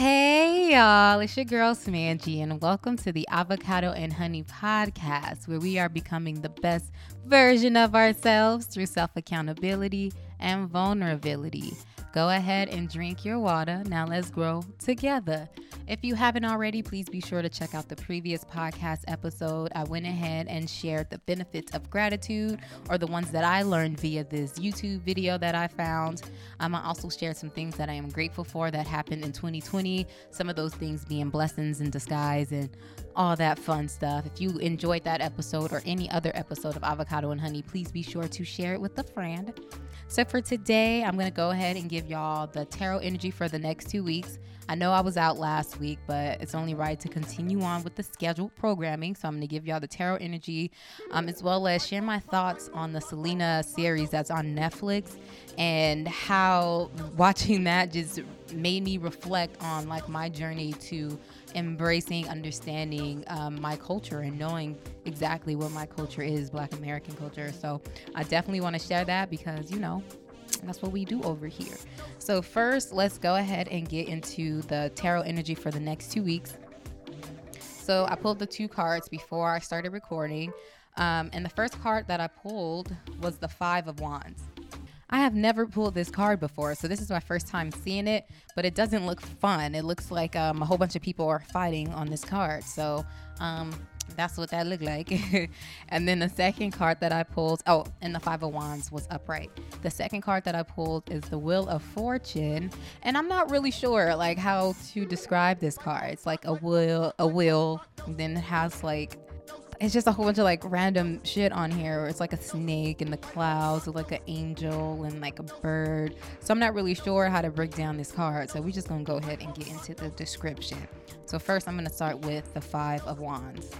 Hey y'all, it's your girl Samanji, and welcome to the Avocado and Honey podcast, where we are becoming the best version of ourselves through self accountability and vulnerability. Go ahead and drink your water. Now let's grow together. If you haven't already, please be sure to check out the previous podcast episode. I went ahead and shared the benefits of gratitude or the ones that I learned via this YouTube video that I found. Um, I also shared some things that I am grateful for that happened in 2020, some of those things being blessings in disguise and all that fun stuff. If you enjoyed that episode or any other episode of Avocado and Honey, please be sure to share it with a friend. So for today, I'm going to go ahead and give y'all the tarot energy for the next two weeks. I know I was out last week, but it's only right to continue on with the scheduled programming. So I'm going to give y'all the tarot energy, um, as well as share my thoughts on the Selena series that's on Netflix and how watching that just made me reflect on like my journey to embracing, understanding um, my culture and knowing exactly what my culture is, Black American culture. So I definitely want to share that because, you know, that's what we do over here. So, first, let's go ahead and get into the tarot energy for the next two weeks. So, I pulled the two cards before I started recording. Um, and the first card that I pulled was the Five of Wands. I have never pulled this card before, so this is my first time seeing it, but it doesn't look fun. It looks like um, a whole bunch of people are fighting on this card. So um, that's what that looked like. and then the second card that I pulled, oh, and the Five of Wands was upright. The second card that I pulled is the Wheel of Fortune, and I'm not really sure like how to describe this card. It's like a wheel, a wheel, then it has like it's just a whole bunch of like random shit on here. It's like a snake in the clouds, or like an angel and like a bird. So I'm not really sure how to break down this card. So we're just gonna go ahead and get into the description. So first, I'm gonna start with the Five of Wands.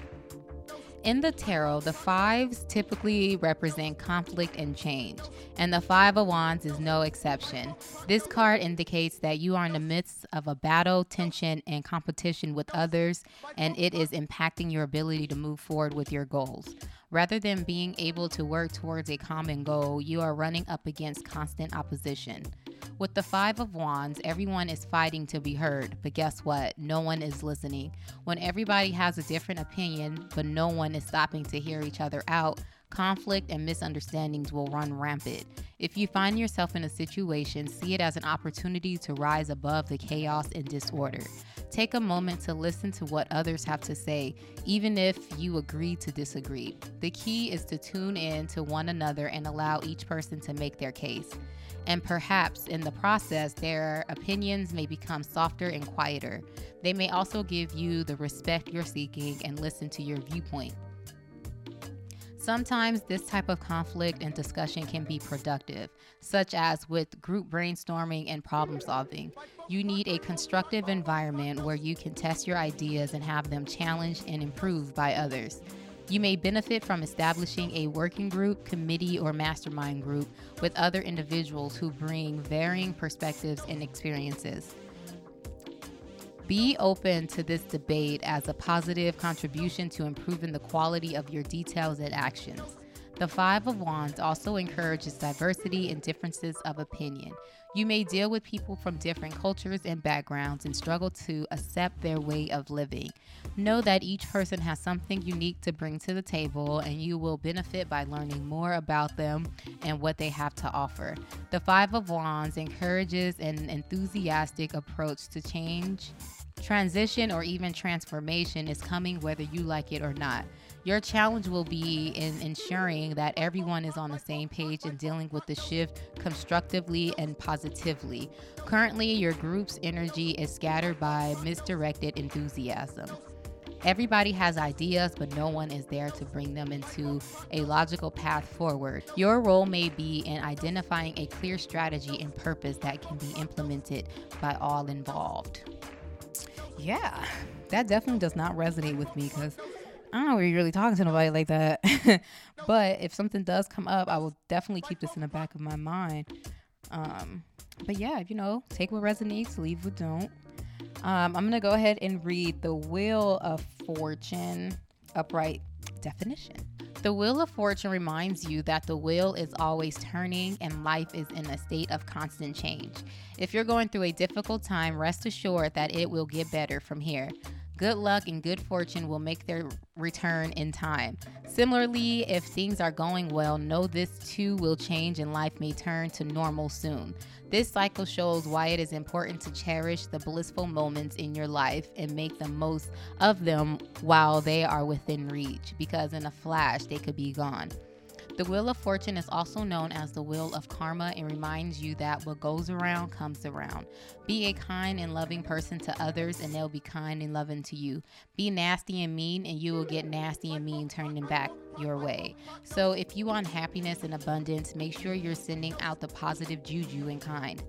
In the tarot, the fives typically represent conflict and change, and the Five of Wands is no exception. This card indicates that you are in the midst of a battle, tension, and competition with others, and it is impacting your ability to move forward with your goals. Rather than being able to work towards a common goal, you are running up against constant opposition. With the Five of Wands, everyone is fighting to be heard, but guess what? No one is listening. When everybody has a different opinion, but no one is stopping to hear each other out, conflict and misunderstandings will run rampant. If you find yourself in a situation, see it as an opportunity to rise above the chaos and disorder. Take a moment to listen to what others have to say, even if you agree to disagree. The key is to tune in to one another and allow each person to make their case and perhaps in the process, their opinions may become softer and quieter. They may also give you the respect you're seeking and listen to your viewpoint. Sometimes this type of conflict and discussion can be productive, such as with group brainstorming and problem solving. You need a constructive environment where you can test your ideas and have them challenged and improved by others. You may benefit from establishing a working group, committee, or mastermind group with other individuals who bring varying perspectives and experiences. Be open to this debate as a positive contribution to improving the quality of your details and actions. The Five of Wands also encourages diversity and differences of opinion. You may deal with people from different cultures and backgrounds and struggle to accept their way of living. Know that each person has something unique to bring to the table, and you will benefit by learning more about them and what they have to offer. The Five of Wands encourages an enthusiastic approach to change. Transition or even transformation is coming whether you like it or not. Your challenge will be in ensuring that everyone is on the same page and dealing with the shift constructively and positively. Currently, your group's energy is scattered by misdirected enthusiasm. Everybody has ideas, but no one is there to bring them into a logical path forward. Your role may be in identifying a clear strategy and purpose that can be implemented by all involved. Yeah, that definitely does not resonate with me because I don't know you're really talking to nobody like that. but if something does come up, I will definitely keep this in the back of my mind. Um, but yeah, you know, take what resonates, leave what don't. Um, I'm gonna go ahead and read the Wheel of Fortune upright definition. The Wheel of Fortune reminds you that the wheel is always turning and life is in a state of constant change. If you're going through a difficult time, rest assured that it will get better from here. Good luck and good fortune will make their return in time. Similarly, if things are going well, know this too will change and life may turn to normal soon. This cycle shows why it is important to cherish the blissful moments in your life and make the most of them while they are within reach, because in a flash, they could be gone. The Wheel of Fortune is also known as the Wheel of Karma and reminds you that what goes around comes around. Be a kind and loving person to others, and they'll be kind and loving to you. Be nasty and mean, and you will get nasty and mean turning back your way. So, if you want happiness and abundance, make sure you're sending out the positive juju and kind.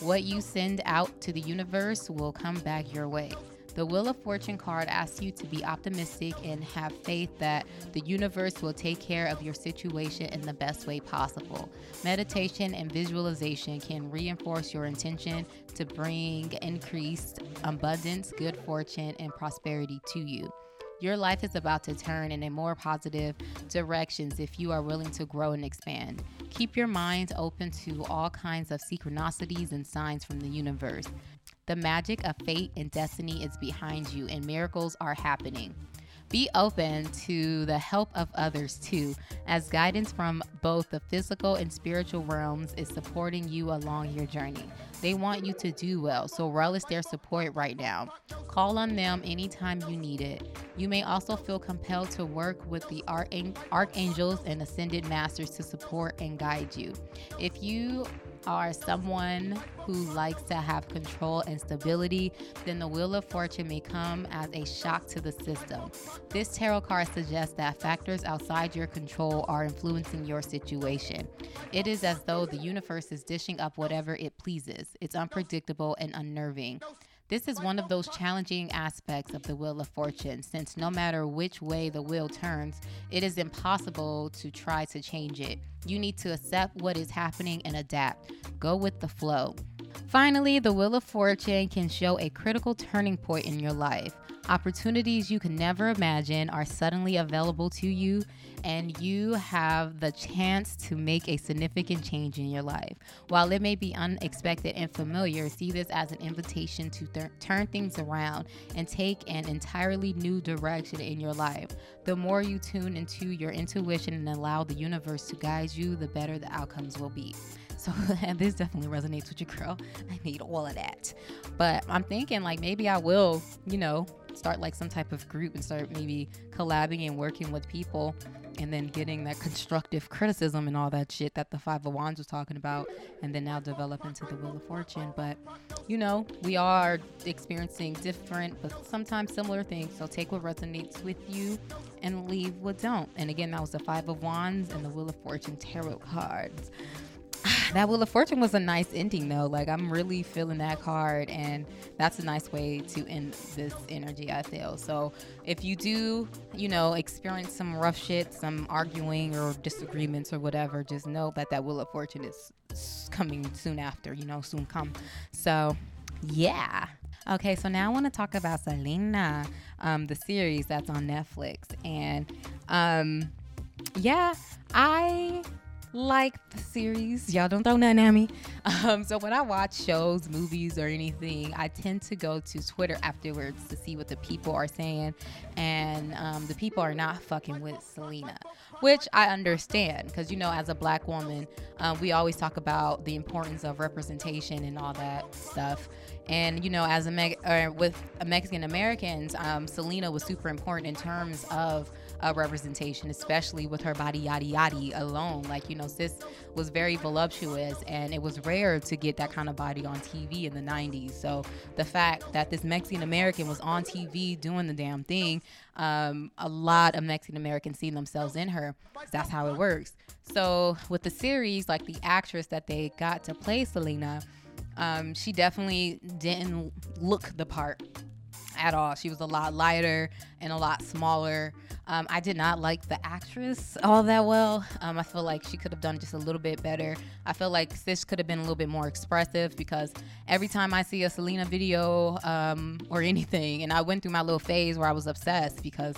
What you send out to the universe will come back your way. The Wheel of Fortune card asks you to be optimistic and have faith that the universe will take care of your situation in the best way possible. Meditation and visualization can reinforce your intention to bring increased abundance, good fortune, and prosperity to you. Your life is about to turn in a more positive directions if you are willing to grow and expand. Keep your mind open to all kinds of synchronicities and signs from the universe. The magic of fate and destiny is behind you, and miracles are happening. Be open to the help of others too, as guidance from both the physical and spiritual realms is supporting you along your journey. They want you to do well, so relish their support right now. Call on them anytime you need it. You may also feel compelled to work with the archangels and ascended masters to support and guide you. If you are someone who likes to have control and stability, then the Wheel of Fortune may come as a shock to the system. This tarot card suggests that factors outside your control are influencing your situation. It is as though the universe is dishing up whatever it pleases. It's unpredictable and unnerving. This is one of those challenging aspects of the Wheel of Fortune, since no matter which way the wheel turns, it is impossible to try to change it. You need to accept what is happening and adapt. Go with the flow. Finally, the Wheel of Fortune can show a critical turning point in your life. Opportunities you can never imagine are suddenly available to you, and you have the chance to make a significant change in your life. While it may be unexpected and familiar, see this as an invitation to th- turn things around and take an entirely new direction in your life. The more you tune into your intuition and allow the universe to guide you, the better the outcomes will be. So this definitely resonates with your girl. I need all of that. But I'm thinking like maybe I will, you know, start like some type of group and start maybe collabing and working with people and then getting that constructive criticism and all that shit that the Five of Wands was talking about, and then now develop into the Wheel of Fortune. But you know, we are experiencing different but sometimes similar things. So take what resonates with you and leave what don't. And again, that was the Five of Wands and the Wheel of Fortune tarot cards. That Wheel of Fortune was a nice ending though. Like I'm really feeling that card, and that's a nice way to end this energy. I feel so. If you do, you know, experience some rough shit, some arguing or disagreements or whatever, just know that that Wheel of Fortune is coming soon after. You know, soon come. So, yeah. Okay, so now I want to talk about Selena, um, the series that's on Netflix, and um, yeah, I like the series. Y'all don't throw nothing at me. Um, so when I watch shows, movies, or anything, I tend to go to Twitter afterwards to see what the people are saying. And um, the people are not fucking with Selena, which I understand because, you know, as a black woman, um, we always talk about the importance of representation and all that stuff. And you know, as a Me- or with Mexican Americans, um, Selena was super important in terms of uh, representation, especially with her body yada yada alone. Like, you know, sis was very voluptuous and it was rare to get that kind of body on TV in the 90s. So the fact that this Mexican American was on TV doing the damn thing, um, a lot of Mexican Americans see themselves in her. That's how it works. So with the series, like the actress that they got to play Selena, um, she definitely didn't look the part at all. She was a lot lighter and a lot smaller. Um, I did not like the actress all that well. Um, I feel like she could have done just a little bit better. I feel like Sis could have been a little bit more expressive because every time I see a Selena video um, or anything, and I went through my little phase where I was obsessed because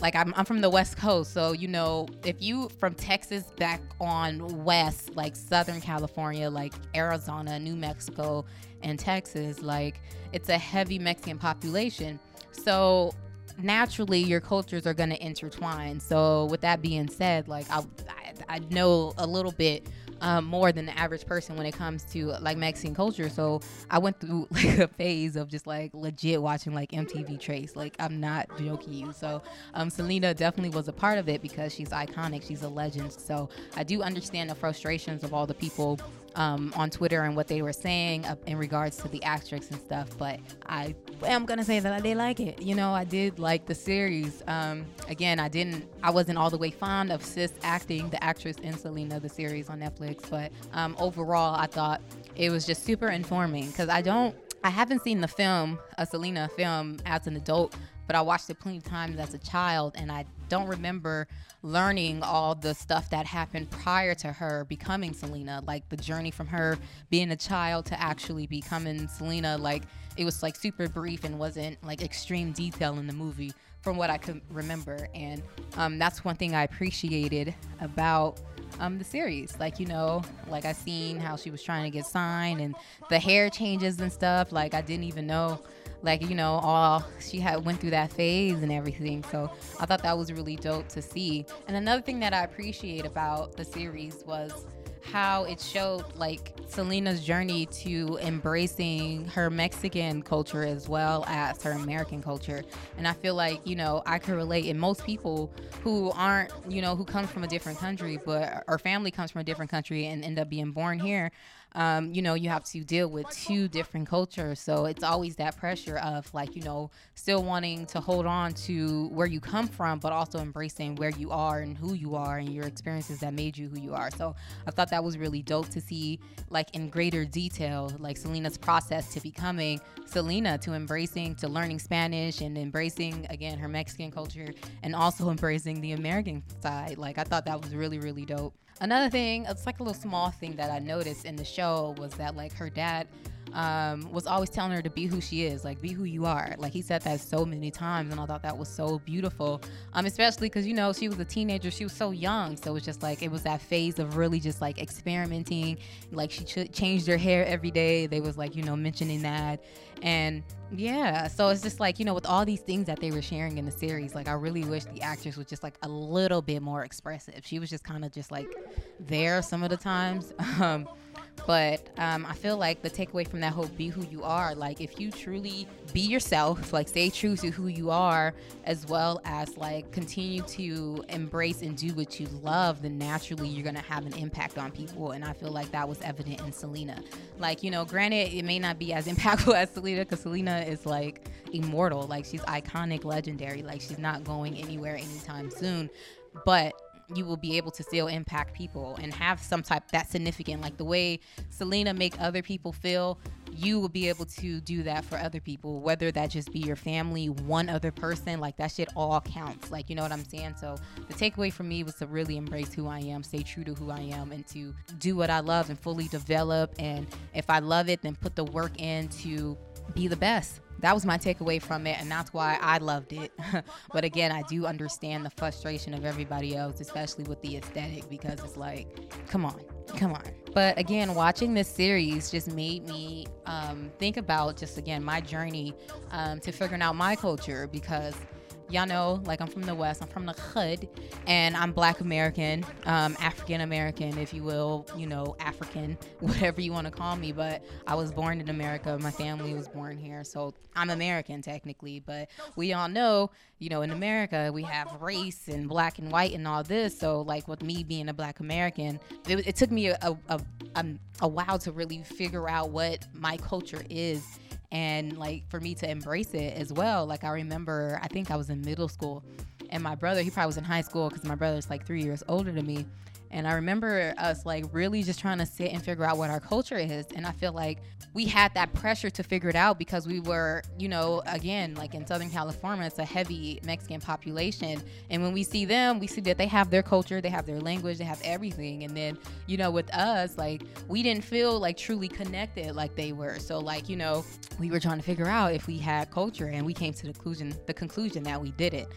like I'm, I'm from the west coast so you know if you from texas back on west like southern california like arizona new mexico and texas like it's a heavy mexican population so naturally your cultures are going to intertwine so with that being said like I, I, I know a little bit um, more than the average person when it comes to like Mexican culture. So I went through like a phase of just like legit watching like MTV Tres. Like I'm not joking you. So um, Selena definitely was a part of it because she's iconic. She's a legend. So I do understand the frustrations of all the people um, on Twitter and what they were saying in regards to the actress and stuff. But I am gonna say that I did like it. You know, I did like the series. Um, again, I didn't, I wasn't all the way fond of Sis acting, the actress in Selena, the series on Netflix. But um, overall, I thought it was just super informing because I don't. I haven't seen the film, a Selena film, as an adult, but I watched it plenty of times as a child, and I don't remember learning all the stuff that happened prior to her becoming Selena, like the journey from her being a child to actually becoming Selena. Like it was like super brief and wasn't like extreme detail in the movie from what I could remember. And um, that's one thing I appreciated about um, the series. Like, you know, like I seen how she was trying to get signed and the hair changes and stuff. Like I didn't even know like you know all she had went through that phase and everything. So i thought that was really dope to see. And another thing that i appreciate about the series was how it showed like Selena's journey to embracing her Mexican culture as well as her American culture. And I feel like, you know, I could relate. And most people who aren't, you know, who come from a different country, but our family comes from a different country and end up being born here um, you know, you have to deal with two different cultures. So it's always that pressure of like, you know, still wanting to hold on to where you come from, but also embracing where you are and who you are and your experiences that made you who you are. So I thought that was really dope to see, like, in greater detail, like Selena's process to becoming Selena, to embracing, to learning Spanish and embracing, again, her Mexican culture and also embracing the American side. Like, I thought that was really, really dope. Another thing, it's like a little small thing that I noticed in the show was that like her dad um, was always telling her to be who she is, like be who you are. Like he said that so many times, and I thought that was so beautiful. Um, especially because you know she was a teenager, she was so young, so it's just like it was that phase of really just like experimenting. Like she ch- changed her hair every day. They was like you know mentioning that, and yeah, so it's just like you know with all these things that they were sharing in the series, like I really wish the actress was just like a little bit more expressive. She was just kind of just like there some of the times. Um, but um, I feel like the takeaway from that whole be who you are, like if you truly be yourself, like stay true to who you are, as well as like continue to embrace and do what you love, then naturally you're gonna have an impact on people. And I feel like that was evident in Selena. Like, you know, granted, it may not be as impactful as Selena because Selena is like immortal, like she's iconic, legendary, like she's not going anywhere anytime soon. But you will be able to still impact people and have some type that significant like the way selena make other people feel you will be able to do that for other people whether that just be your family one other person like that shit all counts like you know what i'm saying? So the takeaway for me was to really embrace who i am stay true to who i am and to do what i love and fully develop and if i love it then put the work in to be the best. That was my takeaway from it and that's why i loved it. But again i do understand the frustration of everybody else especially with the aesthetic because it's like come on come on. But again watching this series just made me um, think about just again my journey um, to figuring out my culture because y'all know, like I'm from the West, I'm from the hood, and I'm Black American, um, African American, if you will, you know, African, whatever you want to call me. But I was born in America. My family was born here, so I'm American technically. But we all know, you know, in America we have race and black and white and all this. So like with me being a Black American, it, it took me a, a, a, a while to really figure out what my culture is and like for me to embrace it as well. Like I remember, I think I was in middle school, and my brother, he probably was in high school because my brother's like three years older than me. And I remember us like really just trying to sit and figure out what our culture is. And I feel like we had that pressure to figure it out because we were, you know, again, like in Southern California, it's a heavy Mexican population. And when we see them, we see that they have their culture, they have their language, they have everything. And then, you know, with us, like we didn't feel like truly connected like they were. So like, you know, we were trying to figure out if we had culture and we came to the conclusion the conclusion that we did it.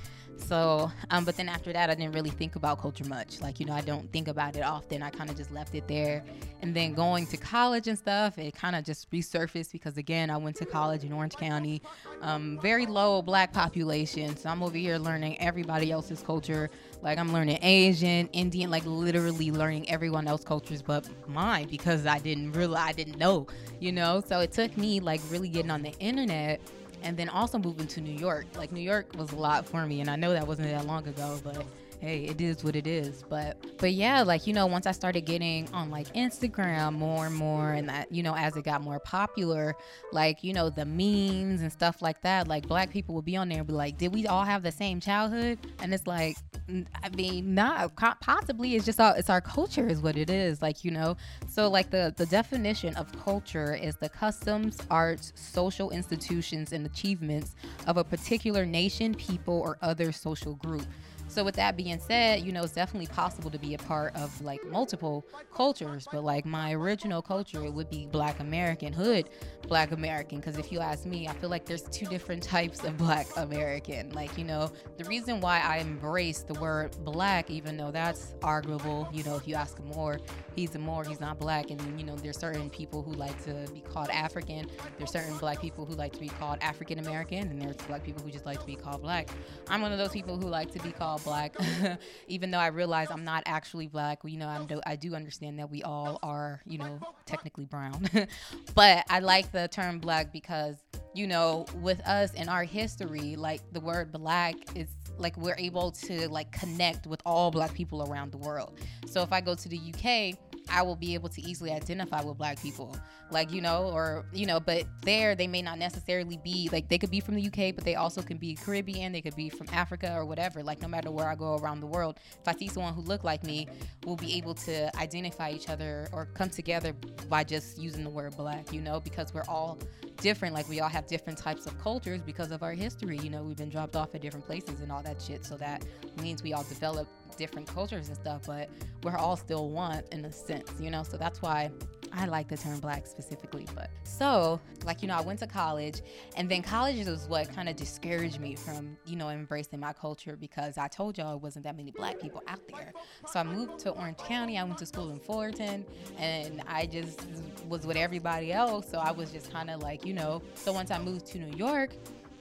So, um, but then after that, I didn't really think about culture much. Like, you know, I don't think about it often. I kind of just left it there. And then going to college and stuff, it kind of just resurfaced because, again, I went to college in Orange County, um, very low black population. So I'm over here learning everybody else's culture. Like, I'm learning Asian, Indian, like literally learning everyone else's cultures but mine because I didn't really, I didn't know, you know? So it took me like really getting on the internet and then also moving to New York. Like New York was a lot for me, and I know that wasn't that long ago, but hey, it is what it is. But but yeah, like you know, once I started getting on like Instagram more and more, and that you know, as it got more popular, like you know, the memes and stuff like that, like black people would be on there and be like, "Did we all have the same childhood?" And it's like, I mean, not possibly. It's just it's our culture is what it is. Like you know, so like the the definition of culture is the customs, arts, social institutions, and achievements of a particular nation, people, or other social group. So with that being said, you know, it's definitely possible to be a part of like multiple cultures, but like my original culture it would be Black American hood, Black American. Because if you ask me, I feel like there's two different types of Black American. Like you know, the reason why I embrace the word Black, even though that's arguable, you know, if you ask more, he's a more, he's not Black, and you know, there's certain people who like to be called African. There's certain Black people who like to be called African American, and there's Black people who just like to be called Black. I'm one of those people who like to be called black, even though I realize I'm not actually black. You know, I do, I do understand that we all are, you know, technically brown. but I like the term black because, you know, with us in our history, like the word black is like we're able to like connect with all black people around the world. So if I go to the UK, I will be able to easily identify with black people. Like, you know, or, you know, but there they may not necessarily be like they could be from the UK, but they also can be Caribbean, they could be from Africa or whatever. Like, no matter where I go around the world, if I see someone who look like me, we'll be able to identify each other or come together by just using the word black, you know, because we're all different. Like, we all have different types of cultures because of our history. You know, we've been dropped off at different places and all that shit. So that means we all develop different cultures and stuff, but we're all still one in a sense, you know? So that's why I like the term black specifically. But so, like, you know, I went to college, and then college is what kind of discouraged me from, you know, embracing my culture because I told y'all it wasn't that many black people out there. So I moved to Orange County. I went to school in Fullerton, and I just was with everybody else. So I was just kind of like, you know, so once I moved to New York,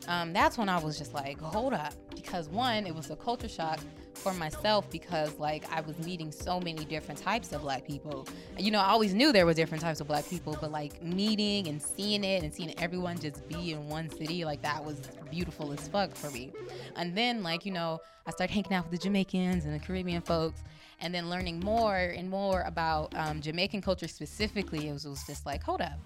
um, that's when I was just like, hold up. Because one, it was a culture shock for myself because like I was meeting so many different types of black people. You know, I always knew there were different types of black people, but like meeting and seeing it and seeing everyone just be in one city, like that was beautiful as fuck for me. And then like, you know, I started hanging out with the Jamaicans and the Caribbean folks and then learning more and more about um, Jamaican culture specifically, it was, it was just like, hold up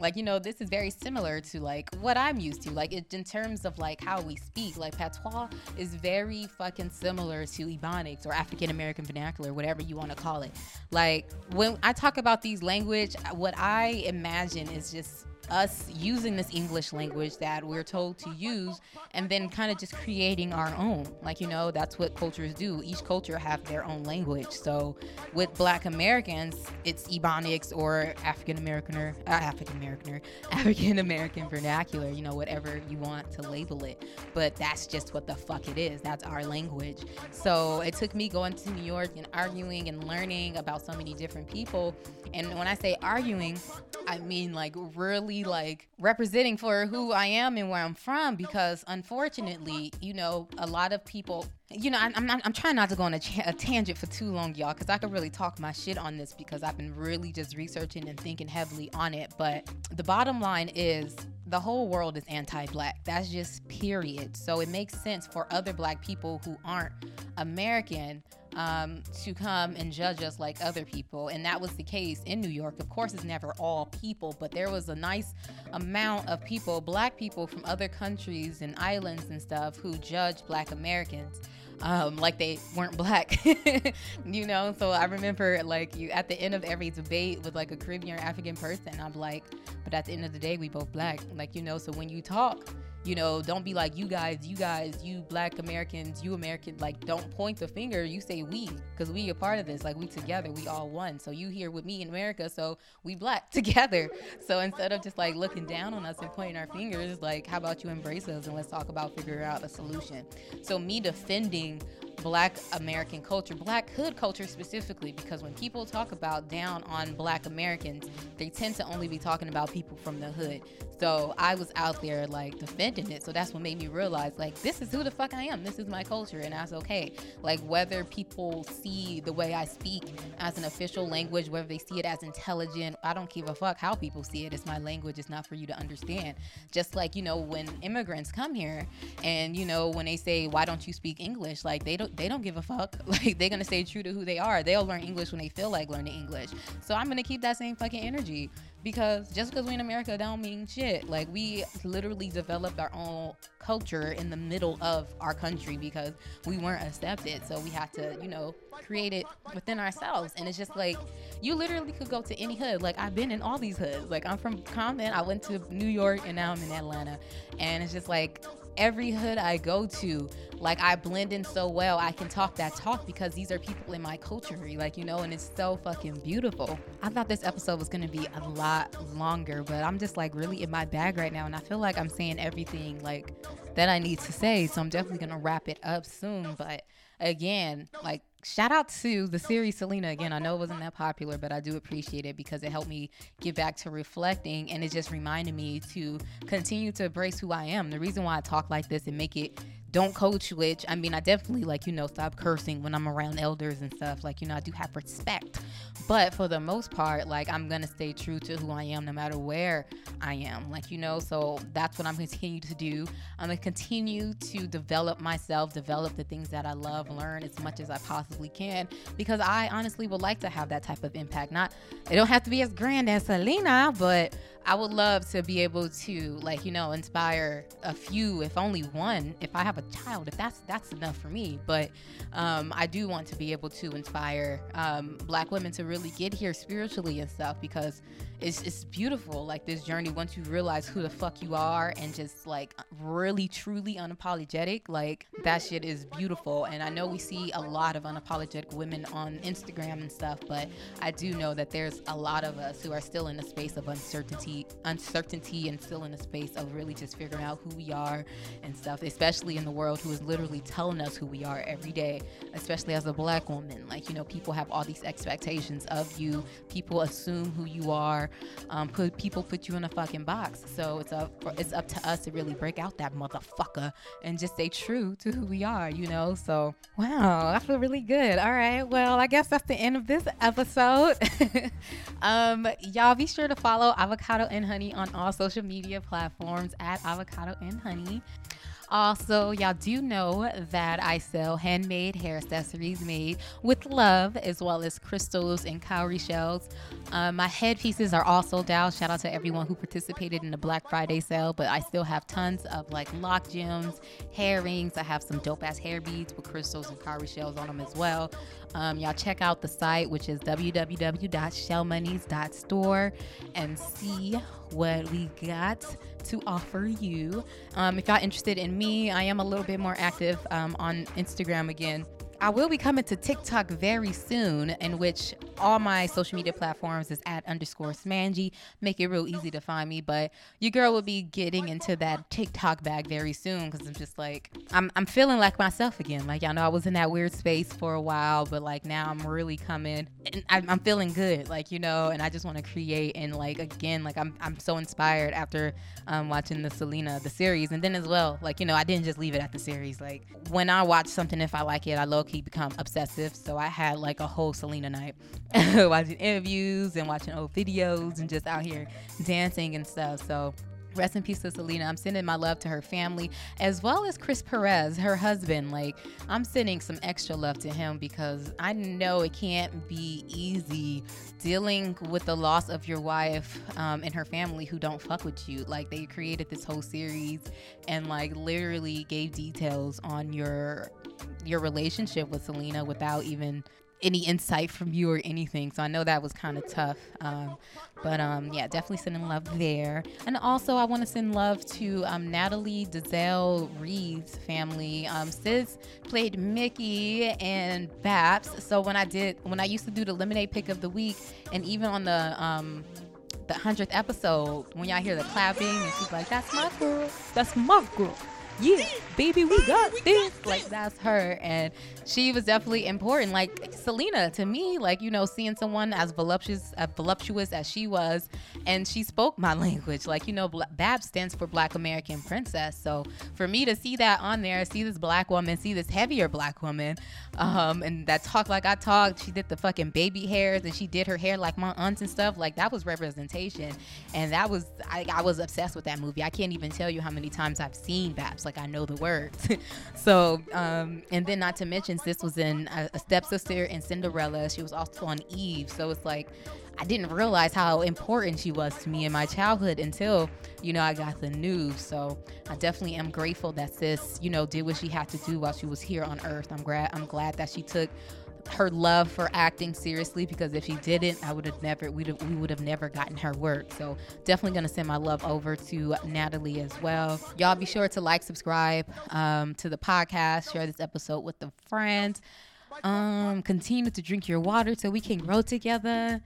like, you know, this is very similar to like what I'm used to. Like, it, in terms of like how we speak, like patois is very fucking similar to Ebonics or African American vernacular, whatever you want to call it. Like, when I talk about these language, what I imagine is just us using this English language that we're told to use and then kind of just creating our own. Like, you know, that's what cultures do. Each culture have their own language. So with black Americans, it's Ebonics or African American or uh, African American African American vernacular, you know, whatever you want to label it. But that's just what the fuck it is. That's our language. So it took me going to New York and arguing and learning about so many different people. And when I say arguing, I mean like really like representing for who I am and where I'm from because unfortunately, you know, a lot of people you know, I'm not, I'm trying not to go on a, ch- a tangent for too long, y'all, because I could really talk my shit on this because I've been really just researching and thinking heavily on it. But the bottom line is the whole world is anti black. That's just period. So it makes sense for other black people who aren't American um, to come and judge us like other people. And that was the case in New York. Of course, it's never all people, but there was a nice amount of people, black people from other countries and islands and stuff, who judged black Americans. Um, like they weren't black, you know. So I remember like you at the end of every debate with like a Caribbean or African person, I'm like, but at the end of the day, we both black, like you know. So when you talk, you know, don't be like you guys, you guys, you black Americans, you American, like don't point the finger. You say we, because we a part of this. Like we together, we all one. So you here with me in America, so we black together. So instead of just like looking down on us and pointing our fingers, like how about you embrace us and let's talk about figuring out a solution. So me defending black American culture, black hood culture specifically, because when people talk about down on black Americans, they tend to only be talking about people from the hood. So I was out there like defending it. So that's what made me realize like this is who the fuck I am. This is my culture and that's okay. Like whether people see the way I speak as an official language, whether they see it as intelligent, I don't give a fuck how people see it. It's my language. It's not for you to understand. Just like, you know, when immigrants come here and, you know, when they say, why don't you speak English? Like they don't, they don't give a fuck. Like they're to stay true to who they are. They'll learn English when they feel like learning English. So I'm to keep that same fucking energy because just because we're in America don't mean shit. Like we literally developed our own culture in the middle of our country because we weren't accepted. So we had to, you know, create it within ourselves. And it's just like you literally could go to any hood. Like I've been in all these hoods. Like I'm from Compton, I went to New York, and now I'm in Atlanta. And it's just like every hood I go to, like I blend in so well. I can talk that talk because these are people in my culture, like you know, and it's so fucking beautiful. I thought this episode was gonna be a lot longer, but I'm just like really in my bag right now, and I feel like I'm saying everything like that I need to say. So I'm definitely gonna wrap it up soon. But again, like shout out to the series Selena again. I know it wasn't that popular, but I do appreciate it because it helped me get back to reflecting and it just reminded me to continue to embrace who I am. The reason why I talk like this and make it don't coach which I mean, I definitely like, you know, stop cursing when I'm around elders and stuff. Like, you know, I do have respect. But for the most part, like, I'm to stay true to who I am no matter where I am. Like, you know, so that's what I'm continue to do. I'm to continue to develop myself, develop the things that I love, learn as much as I possibly can because I honestly would like to have that type of impact. Not, it don't have to be as grand as Selena, but I would love to be able to like you know inspire a few, if only one. If I have a child, if that's that's enough for me. But um, I do want to be able to inspire um, Black women to really get here spiritually and stuff because it's it's beautiful. Like this journey once you realize who the fuck you are and just like really truly unapologetic. Like that shit is beautiful. And I know we see a lot of unapologetic women on Instagram and stuff, but I do know that there's a lot of us who are still in a space of uncertainty uncertainty, and still in a space of really just figuring out who we are and stuff. Especially in the world who is literally telling us who we are every day. Especially as a black woman, like you know, people have all these expectations of you. People assume who you are. Um, put people put you in a fucking box. So it's up it's up to us to really break out that motherfucker and just stay true to who we are. You know. So wow, I feel really good. All right. Well, I guess that's the end of this episode. um, y'all be sure to follow Avocado Avocado and Honey on all social media platforms at Avocado and Honey. Also, y'all do know that I sell handmade hair accessories made with love, as well as crystals and cowrie shells. Um, my headpieces are all sold out. Shout out to everyone who participated in the Black Friday sale, but I still have tons of like lock gems, hair rings. I have some dope ass hair beads with crystals and cowrie shells on them as well. Um, y'all check out the site, which is www.shellmonies.store, and see what we got to offer you. Um, if y'all interested in me, I am a little bit more active um, on Instagram again. I will be coming to TikTok very soon, in which all my social media platforms is at underscore Smangy. Make it real easy to find me. But your girl will be getting into that TikTok bag very soon because I'm just like, I'm, I'm feeling like myself again. Like, y'all know I was in that weird space for a while, but like now I'm really coming and I'm, I'm feeling good, like, you know, and I just want to create. And like, again, like I'm, I'm so inspired after um, watching the Selena, the series. And then as well, like, you know, I didn't just leave it at the series. Like, when I watch something, if I like it, I low key become obsessive. So I had like a whole Selena night watching interviews and watching old videos and just out here dancing and stuff. So Rest in peace to Selena. I'm sending my love to her family as well as Chris Perez, her husband. Like, I'm sending some extra love to him because I know it can't be easy dealing with the loss of your wife um, and her family who don't fuck with you. Like, they created this whole series and, like, literally gave details on your your relationship with Selena without even any insight from you or anything. So I know that was kind of tough. Um, but um, yeah, definitely sending love there. And also, I want to send love to um, Natalie Desselle-Reid's family. Um, Sis played Mickey and BAPS. So when I did, when I used to do the lemonade pick of the week, and even on the um, the hundredth episode, when y'all hear the clapping, and she's like, "That's my girl. That's my girl." Yeah, baby, we got this. Like that's her, and she was definitely important. Like Selena to me, like you know, seeing someone as voluptuous, as voluptuous as she was, and she spoke my language. Like you know, BAP stands for Black American Princess. So for me to see that on there, see this black woman, see this heavier black woman, um, and that talk like I talked. She did the fucking baby hairs, and she did her hair like my aunts and stuff. Like that was representation, and that was I, I was obsessed with that movie. I can't even tell you how many times I've seen BAPS like I know the words. so, um, and then not to mention, this was in a, a stepsister in Cinderella. She was also on Eve. So it's like, I didn't realize how important she was to me in my childhood until, you know, I got the news. So I definitely am grateful that sis, you know, did what she had to do while she was here on earth. I'm glad I'm glad that she took her love for acting seriously because if she didn't, I would have never we'd have, we would have never gotten her work. So definitely gonna send my love over to Natalie as well. Y'all be sure to like, subscribe um, to the podcast, share this episode with a friend. Um, continue to drink your water so we can grow together.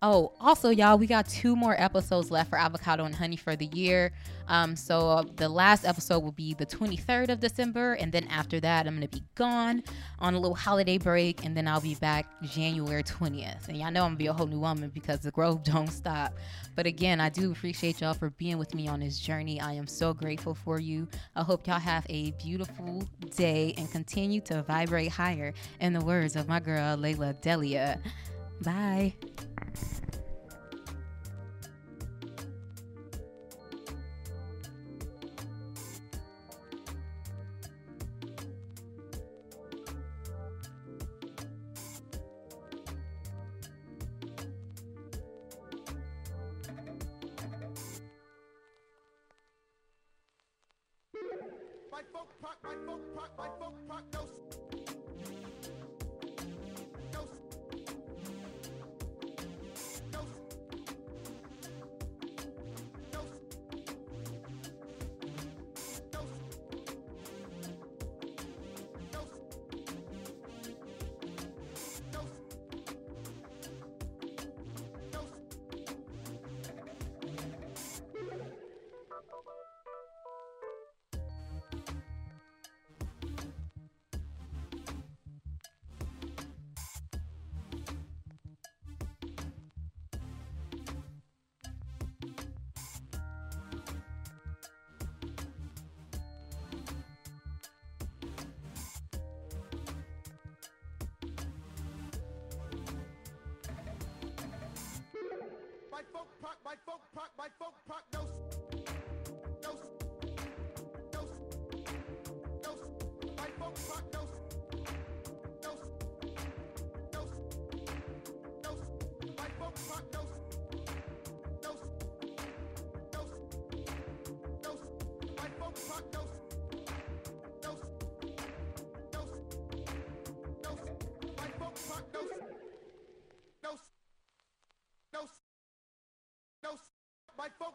Oh, also, y'all, we got two more episodes left for Avocado and Honey for the year. Um, so uh, the last episode will be the 23rd of December, and then after that, I'm gonna be gone on a little holiday break, and then I'll be back January 20th. And y'all know I'm gonna be a whole new woman because the growth don't stop. But again, I do appreciate y'all for being with me on this journey. I am so grateful for you. I hope y'all have a beautiful day and continue to vibrate higher. In the words of my girl Layla Delia. Bye. My folk my folk my folk no. My folk park, my folk park, my folk park, no, no, no, no, my folk park, no, no, no, no, my folk park, My folk